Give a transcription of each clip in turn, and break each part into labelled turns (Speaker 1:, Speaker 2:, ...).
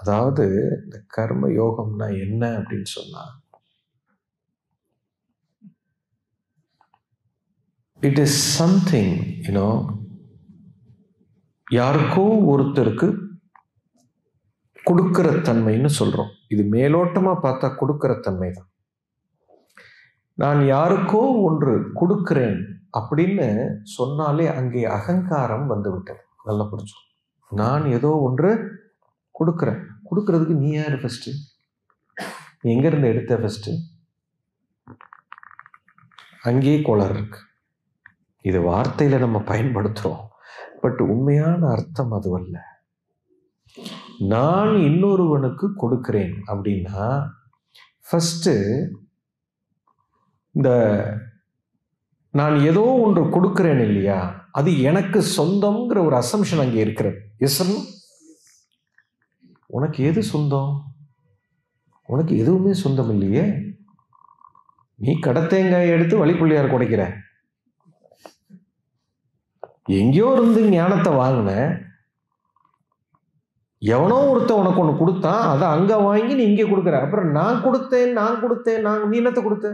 Speaker 1: அதாவது இந்த கர்ம யோகம்னா என்ன அப்படின்னு சொன்னா இட் இஸ் சம்திங் யூனோ யாருக்கோ ஒருத்தருக்கு கொடுக்கிற தன்மைன்னு சொல்றோம். இது மேலோட்டமா பார்த்தா கொடுக்கிற தன்மை தான். நான் யாருக்கோ ஒன்று கொடுக்கிறேன் அப்படின்னு சொன்னாலே அங்கே அகங்காரம் வந்து விட்டது. நல்லா புரிஞ்சோம் நான் ஏதோ ஒன்று கொடுக்குறேன் கொடுக்கறதுக்கு நீ யார் ஃபஸ்ட்டு எங்கேருந்து எடுத்த ஃபஸ்ட்டு அங்கேயே கோளாறு இருக்கு. இது வார்த்தையில் நம்ம பயன்படுத்துகிறோம் பட் உண்மையான அர்த்தம் அதுவல்ல நான் இன்னொருவனுக்கு கொடுக்கிறேன் அப்படின்னா ஃபஸ்ட்டு இந்த நான் ஏதோ ஒன்று கொடுக்கிறேன் இல்லையா? அது எனக்கு சொந்தம்ங்கிற ஒரு அசம்ஷன் அங்கே இருக்கிறது. எஸ் உனக்கு எது சொந்தம்? உனக்கு எதுவுமே சொந்தம் இல்லையே? நீ கடத்தேங்காயை எடுத்து வழிப்புள்ளியார் குடைக்கிற. எங்கேயோ இருந்து ஞானத்தை வாங்கின. எவனோ ஒருத்தன் உனக்கு ஒன்று கொடுத்தான் அதை அங்கே வாங்கி நீ இங்கே கொடுக்குற. அப்புறம் நான் கொடுத்தேன் நான் கொடுத்தேன் நான் நீ என்னத்தை கொடுத்த?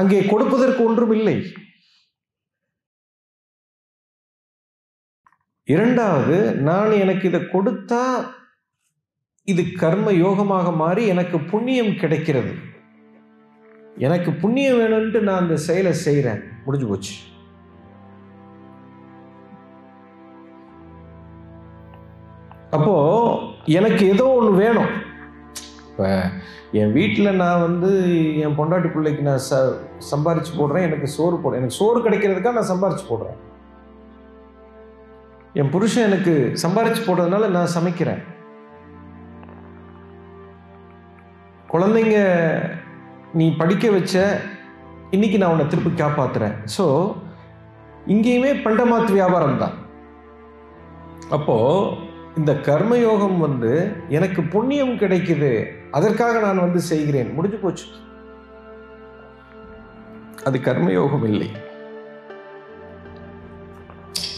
Speaker 1: அங்கே கொடுப்பதற்கு ஒன்றும் இல்லை இரண்டாவது நான் எனக்கு இதை கொடுத்தா இது கர்ம யோகமாக மாறி எனக்கு புண்ணியம் கிடைக்கிறது. எனக்கு புண்ணியம் வேணும்ட்டு நான் அந்த செயலை செய்கிறேன் முடிஞ்சு போச்சு. அப்போ எனக்கு ஏதோ ஒன்று வேணும். இப்போ என் வீட்டில் நான் வந்து என் பொண்டாட்டி பிள்ளைக்கு நான் ச சம்பாரித்து போடுறேன். எனக்கு சோறு போடுறேன் எனக்கு சோறு கிடைக்கிறதுக்காக நான் சம்பாரித்து போடுறேன். என் புருஷன் எனக்கு சம்பாரிச்சு போடுறதுனால நான் சமைக்கிறேன். குழந்தைங்க நீ படிக்க வச்ச இன்னைக்கு நான் உன்னை திருப்பி காப்பாத்துறேன். ஸோ இங்கேயுமே பண்டமாத்து வியாபாரம் தான் அப்போ இந்த கர்மயோகம் வந்து எனக்கு புண்ணியம் கிடைக்குது. அதற்காக நான் வந்து செய்கிறேன். முடிஞ்சு போச்சு. அது கர்மயோகம் இல்லை.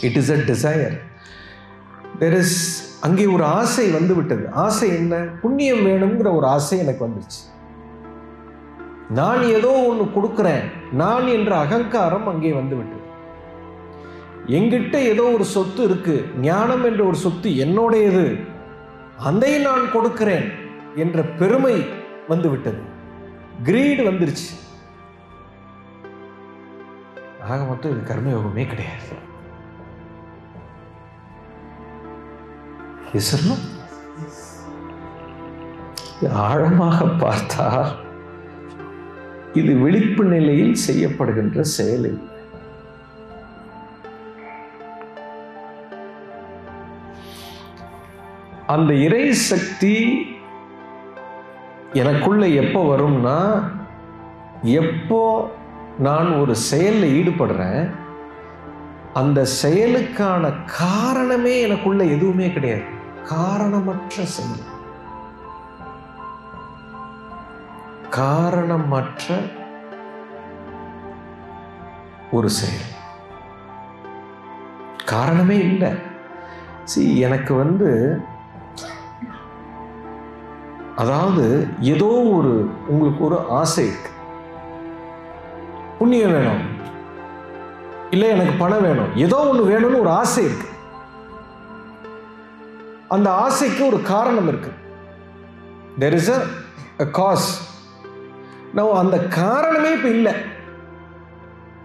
Speaker 1: It is a desire there is அங்கே ஒரு ஆசை வந்து விட்டது ஆசை என்ன? புண்ணியம் வேணுங்கிற ஒரு ஆசை எனக்கு வந்துச்சு. நான் ஏதோ ஒன்று கொடுக்குறேன். நான் என்ற அகங்காரம் அங்கே வந்து விட்டது எங்கிட்ட ஏதோ ஒரு சொத்து இருக்கு. ஞானம் என்ற ஒரு சொத்து என்னுடையது. அதை நான் கொடுக்கிறேன் என்ற பெருமை வந்து விட்டது கிரீடு வந்துருச்சு. ஆக மொத்தம் இது கர்மயோகமே கிடையாது. இசர்ணும் ஆழமாக பார்த்தால் இது விழிப்பு நிலையில் செய்யப்படுகின்ற செயல் அந்த இறை சக்தி எனக்குள்ள எப்போ வரும்னா எப்போ நான் ஒரு செயலில் ஈடுபடுறேன் அந்த செயலுக்கான காரணமே எனக்குள்ள எதுவுமே கிடையாது. காரணமற்ற செயல். காரணமற்ற ஒரு செயல். காரணமே இல்லை. சி எனக்கு வந்து அதாவது ஏதோ ஒரு உங்களுக்கு ஒரு ஆசை இருக்கு. புண்ணியம் வேணும். இல்லை எனக்கு பணம் வேணும். ஏதோ ஒன்று வேணும்னு ஒரு ஆசை இருக்கு. அந்த ஆசைக்கு ஒரு காரணம் இருக்கு. தெர் இஸ் அ காஸ் நான் அந்த காரணமே இப்போ இல்லை.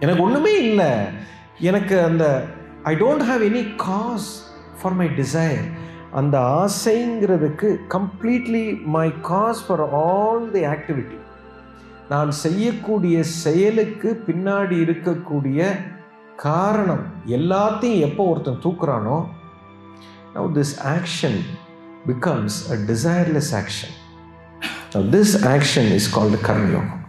Speaker 1: எனக்கு ஒன்றுமே இல்லை. எனக்கு அந்த I don't have any cause for my desire அந்த ஆசைங்கிறதுக்கு completely my cause for all the activity நான் செய்யக்கூடிய செயலுக்கு பின்னாடி இருக்கக்கூடிய காரணம் எல்லாத்தையும் எப்போ ஒருத்தன் தூக்குறானோ Now, this action becomes a desireless action. Now, this action is called karma yoga.